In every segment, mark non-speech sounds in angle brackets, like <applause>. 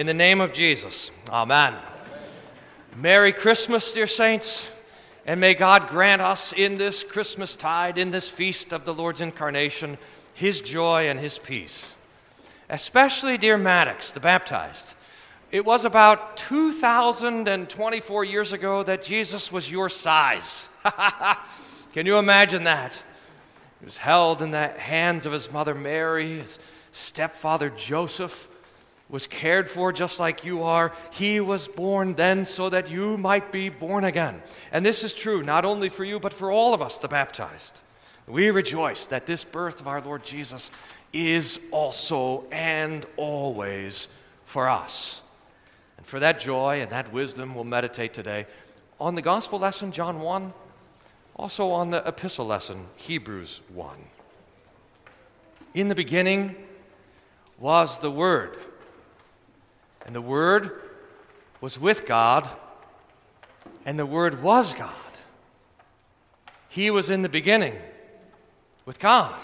In the name of Jesus, Amen. Merry Christmas, dear saints, and may God grant us in this Christmas tide, in this feast of the Lord's incarnation, His joy and His peace. Especially, dear Maddox, the baptized. It was about 2,024 years ago that Jesus was your size. <laughs> Can you imagine that? He was held in the hands of his mother Mary, his stepfather Joseph was cared for just like you are. He was born then so that you might be born again. And this is true not only for you, but for all of us, the baptized. We rejoice that this birth of our Lord Jesus is also and always for us. And for that joy and that wisdom, we'll meditate today on the gospel lesson, John 1, also on the epistle lesson, Hebrews 1. In the beginning was the Word, and the Word was with God, and the Word was God. He was in the beginning with God.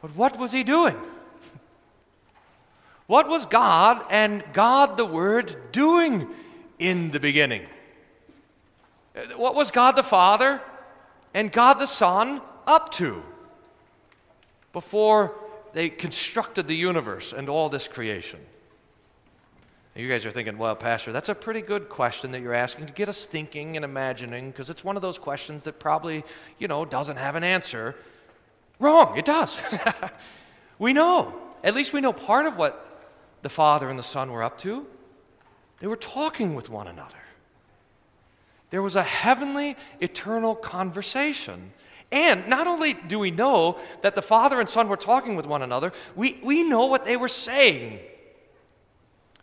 But what was he doing? What was God and God the Word doing in the beginning? What was God the Father and God the Son up to before they constructed the universe and all this creation? You guys are thinking, well, Pastor, that's a pretty good question that you're asking to get us thinking and imagining, because it's one of those questions that probably, you know, doesn't have an answer. Wrong, it does. <laughs> we know. At least we know part of what the Father and the Son were up to. They were talking with one another. There was a heavenly, eternal conversation. And not only do we know that the Father and Son were talking with one another, we, we know what they were saying.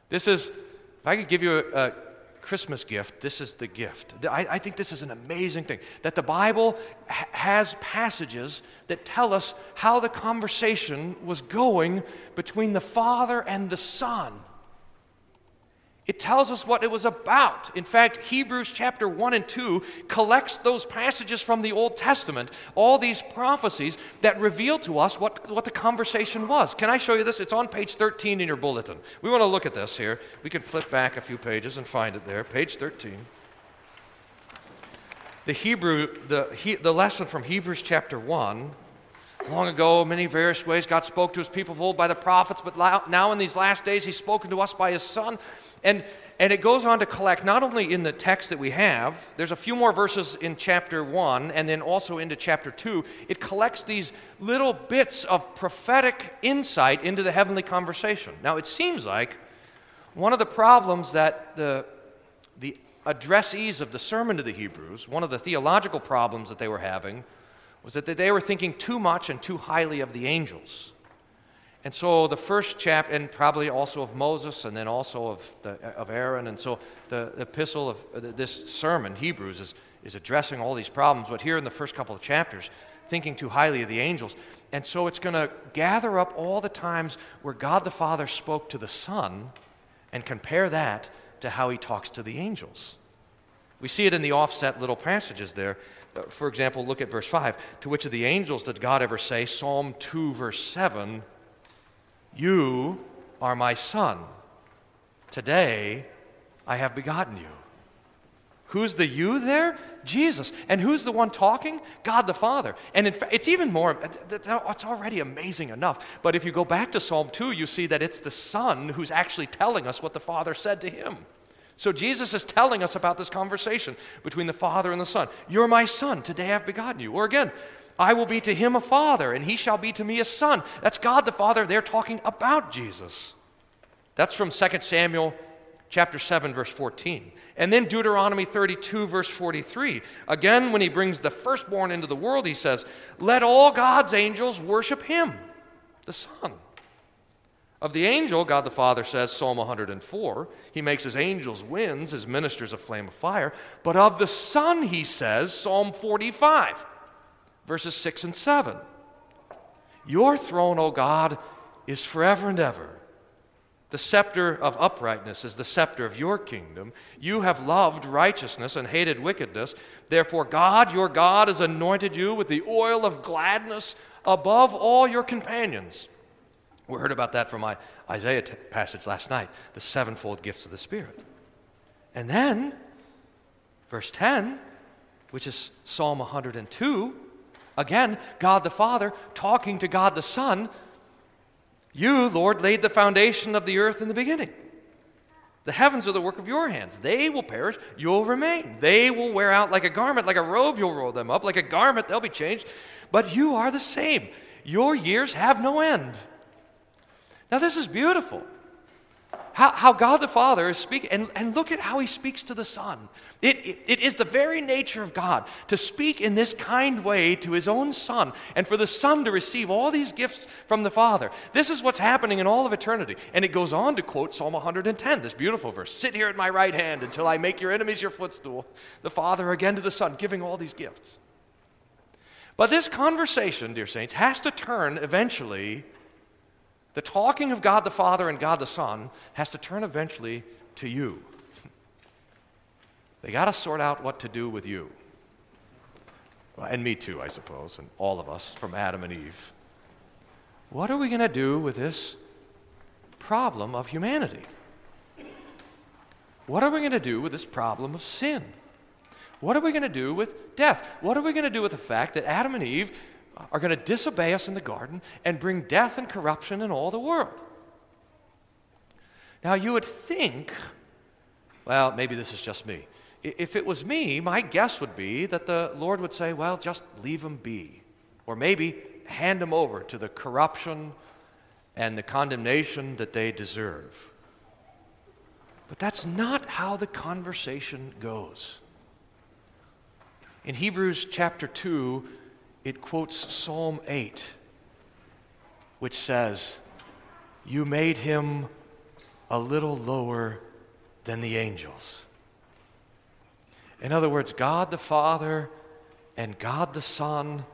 This is, if I could give you a, a Christmas gift, this is the gift. I, I, think this is an amazing thing that the Bible ha- has passages that tell us how the conversation was going between the Father and the Son. It tells us what it was about. In fact, Hebrews chapter 1 and 2 collects those passages from the Old Testament, all these prophecies that reveal to us what, what the conversation was. Can I show you this? It's on page 13 in your bulletin. We want to look at this here. We can flip back a few pages and find it there. Page 13. The Hebrew, the, he, the lesson from Hebrews chapter 1 Long ago, many various ways, God spoke to his people of old by the prophets, but now in these last days, he's spoken to us by his Son. And, and it goes on to collect not only in the text that we have, there's a few more verses in chapter 1 and then also into chapter 2. It collects these little bits of prophetic insight into the heavenly conversation. Now, it seems like one of the problems that the, the addressees of the sermon to the Hebrews, one of the theological problems that they were having, was that they were thinking too much and too highly of the angels. And so the first chapter, and probably also of Moses, and then also of, the, of Aaron, and so the, epistle of uh, this sermon, Hebrews, is, is addressing all these problems. But here in the first couple of chapters, thinking too highly of the angels. And so it's going to gather up all the times where God the Father spoke to the Son and compare that to how he talks to the angels. We see it in the offset little passages there. Uh, for example, look at verse 5. To which of the angels did God ever say, Psalm 2, verse 7, you are my son. Today I have begotten you. Who's the you there? Jesus. And who's the one talking? God the Father. And in fact, it's even more, it's already amazing enough. But if you go back to Psalm 2, you see that it's the Son who's actually telling us what the Father said to him. So Jesus is telling us about this conversation between the Father and the Son. You're my Son. Today I've begotten you. Or again, I will be to him a father, and he shall be to me a son. That's God the Father. They're talking about Jesus. That's from 2 Samuel chapter 7, verse 14. And then Deuteronomy 32, verse 43. Again, when he brings the firstborn into the world, he says, Let all God's angels worship him, the Son. Of the angel, God the Father says, Psalm 104, he makes his angels winds, his ministers a flame of fire. But of the Son, he says, Psalm 45 verses 6 and 7. Your throne, O God, is forever and ever. The scepter of uprightness is the scepter of your kingdom. You have loved righteousness and hated wickedness. Therefore, God, your God, has anointed you with the oil of gladness above all your companions. We heard about that from my Isaiah t- passage last night the sevenfold gifts of the Spirit. And then, verse 10, which is Psalm 102, again, God the Father talking to God the Son. You, Lord, laid the foundation of the earth in the beginning. The heavens are the work of your hands. They will perish, you'll remain. They will wear out like a garment, like a robe, you'll roll them up. Like a garment, they'll be changed. But you are the same. Your years have no end. Now, this is beautiful. How, how God the Father is speaking, and, and look at how he speaks to the Son. It, it, it is the very nature of God to speak in this kind way to his own Son, and for the Son to receive all these gifts from the Father. This is what's happening in all of eternity. And it goes on to quote Psalm 110, this beautiful verse Sit here at my right hand until I make your enemies your footstool. The Father again to the Son, giving all these gifts. But this conversation, dear saints, has to turn eventually the talking of God the Father and God the Son has to turn eventually to you. they got to sort out what to do with you. Well, and me too, I suppose, and all of us from Adam and Eve. What are we going to do with this problem of humanity? What are we going to do with this problem of sin? What are we going to do with death? What are we going to do with the fact that Adam and Eve are going to disobey us in the garden and bring death and corruption in all the world. Now, you would think, well, maybe this is just me. If it was me, my guess would be that the Lord would say, well, just leave them be. Or maybe hand them over to the corruption and the condemnation that they deserve. But that's not how the conversation goes. In Hebrews chapter 2, it quotes Psalm 8, which says, You made him a little lower than the angels. In other words, God the Father and God the Son,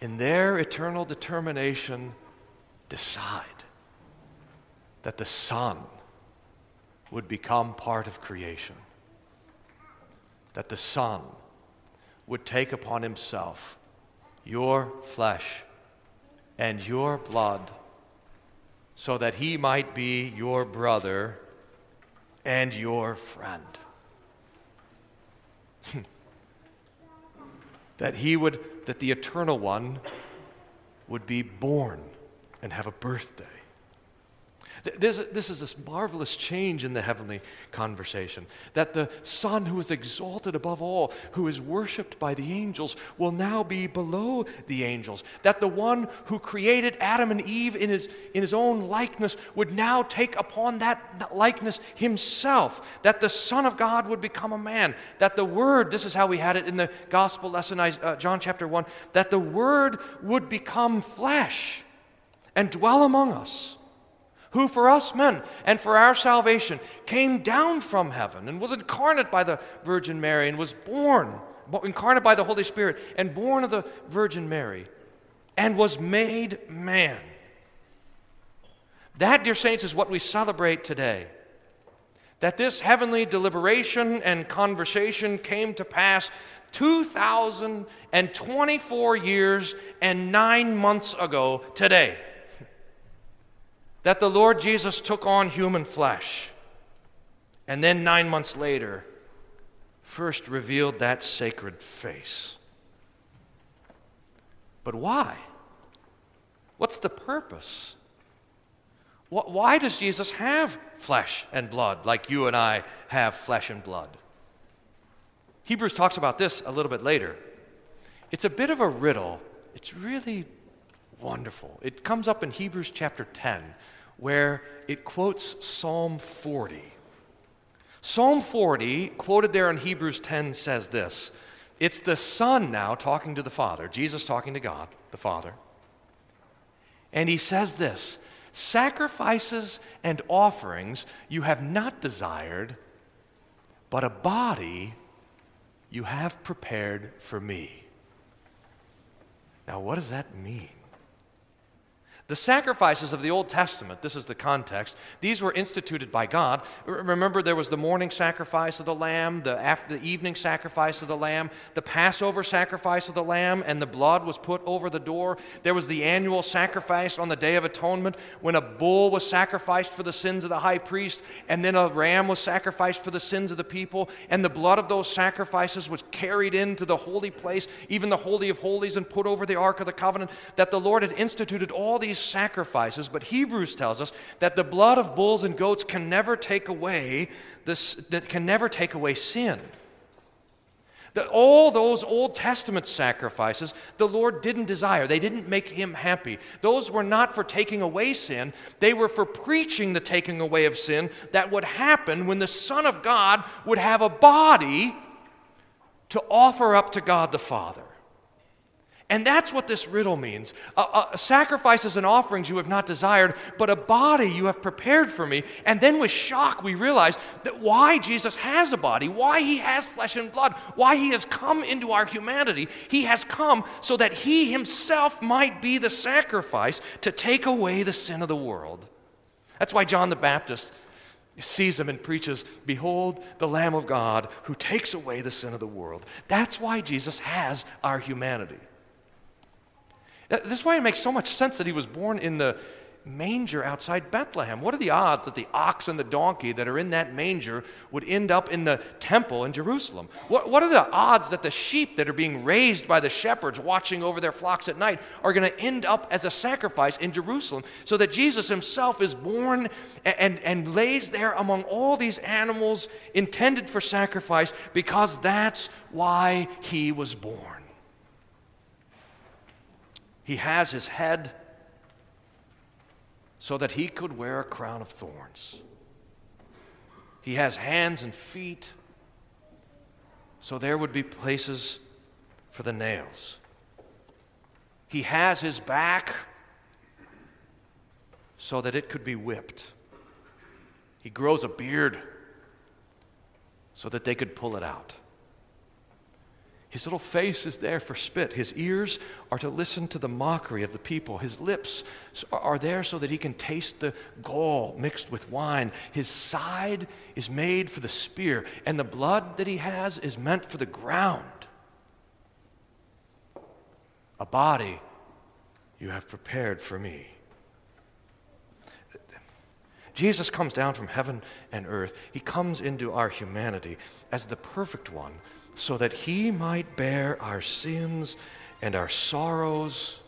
in their eternal determination, decide that the Son would become part of creation, that the Son would take upon himself your flesh and your blood, so that he might be your brother and your friend. <laughs> that he would, that the eternal one would be born and have a birthday. This, this is this marvelous change in the heavenly conversation that the Son, who is exalted above all, who is worshiped by the angels, will now be below the angels. That the one who created Adam and Eve in his, in his own likeness would now take upon that likeness himself. That the Son of God would become a man. That the Word, this is how we had it in the gospel lesson, uh, John chapter 1, that the Word would become flesh and dwell among us who for us men and for our salvation came down from heaven and was incarnate by the Virgin Mary and was born, incarnate by the Holy Spirit and born of the Virgin Mary and was made man. That, dear saints, is what we celebrate today. That this heavenly deliberation and conversation came to pass 2,024 years and nine months ago today that the Lord Jesus took on human flesh and then nine months later first revealed that sacred face. But why? What's the purpose? Why does Jesus have flesh and blood like you and I have flesh and blood? Hebrews talks about this a little bit later. It's a bit of a riddle. It's really wonderful. It comes up in Hebrews chapter 10 where it quotes Psalm 40. Psalm 40, quoted there in Hebrews 10, says this It's the Son now talking to the Father, Jesus talking to God, the Father. And he says this Sacrifices and offerings you have not desired, but a body you have prepared for me. Now, what does that mean? The sacrifices of the Old Testament, this is the context, these were instituted by God. Remember, there was the morning sacrifice of the lamb, the, after, the evening sacrifice of the lamb, the Passover sacrifice of the lamb, and the blood was put over the door. There was the annual sacrifice on the Day of Atonement when a bull was sacrificed for the sins of the high priest, and then a ram was sacrificed for the sins of the people, and the blood of those sacrifices was carried into the holy place, even the Holy of Holies, and put over the Ark of the Covenant. That the Lord had instituted all these these sacrifices, but Hebrews tells us that the blood of bulls and goats can never take away this, that can never take away sin. That all those Old Testament sacrifices the Lord didn't desire. They didn't make him happy. Those were not for taking away sin, they were for preaching the taking away of sin that would happen when the Son of God would have a body to offer up to God the Father. And that's what this riddle means. Sacrifices and offerings you have not desired, but a body you have prepared for me. And then with shock, we realize that why Jesus has a body, why he has flesh and blood, why he has come into our humanity. He has come so that he himself might be the sacrifice to take away the sin of the world. That's why John the Baptist sees him and preaches, Behold, the Lamb of God who takes away the sin of the world. That's why Jesus has our humanity. This is why it makes so much sense that he was born in the manger outside Bethlehem. What are the odds that the ox and the donkey that are in that manger would end up in the temple in Jerusalem? What, what are the odds that the sheep that are being raised by the shepherds watching over their flocks at night are going to end up as a sacrifice in Jerusalem so that Jesus himself is born and, and, and lays there among all these animals intended for sacrifice because that's why he was born? He has his head so that he could wear a crown of thorns. He has hands and feet so there would be places for the nails. He has his back so that it could be whipped. He grows a beard so that they could pull it out. His little face is there for spit. His ears are to listen to the mockery of the people. His lips are there so that he can taste the gall mixed with wine. His side is made for the spear, and the blood that he has is meant for the ground. A body you have prepared for me. Jesus comes down from heaven and earth. He comes into our humanity as the perfect one so that he might bear our sins and our sorrows,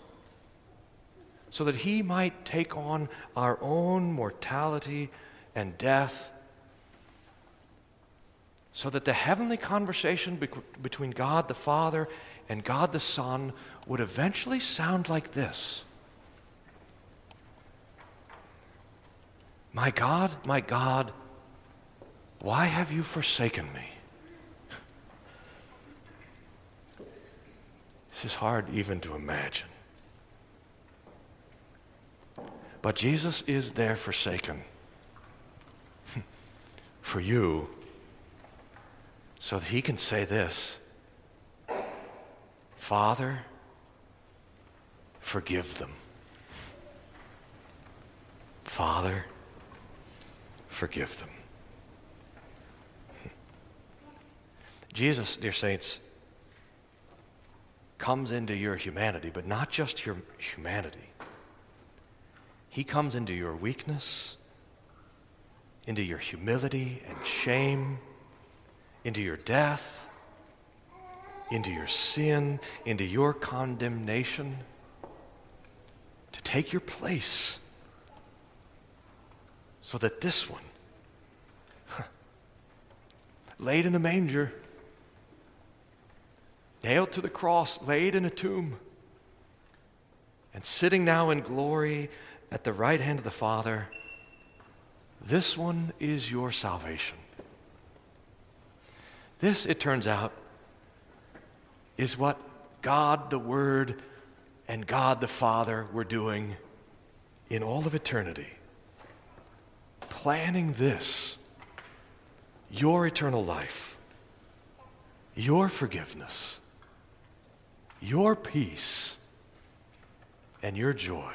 so that he might take on our own mortality and death, so that the heavenly conversation be- between God the Father and God the Son would eventually sound like this My God, my God, why have you forsaken me? This is hard even to imagine. But Jesus is there forsaken <laughs> for you so that he can say this Father, forgive them. Father, forgive them. <laughs> Jesus, dear saints, comes into your humanity, but not just your humanity. He comes into your weakness, into your humility and shame, into your death, into your sin, into your condemnation, to take your place so that this one, <laughs> laid in a manger, nailed to the cross, laid in a tomb, and sitting now in glory at the right hand of the Father, this one is your salvation. This, it turns out, is what God the Word and God the Father were doing in all of eternity. Planning this, your eternal life, your forgiveness your peace and your joy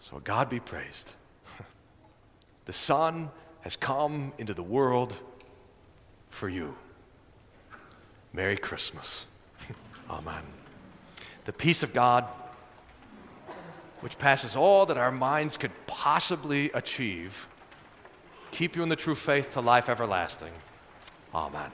So God be praised. <laughs> the Son has come into the world for you. Merry Christmas. <laughs> Amen. The peace of God, which passes all that our minds could possibly achieve, keep you in the true faith to life everlasting. Amen.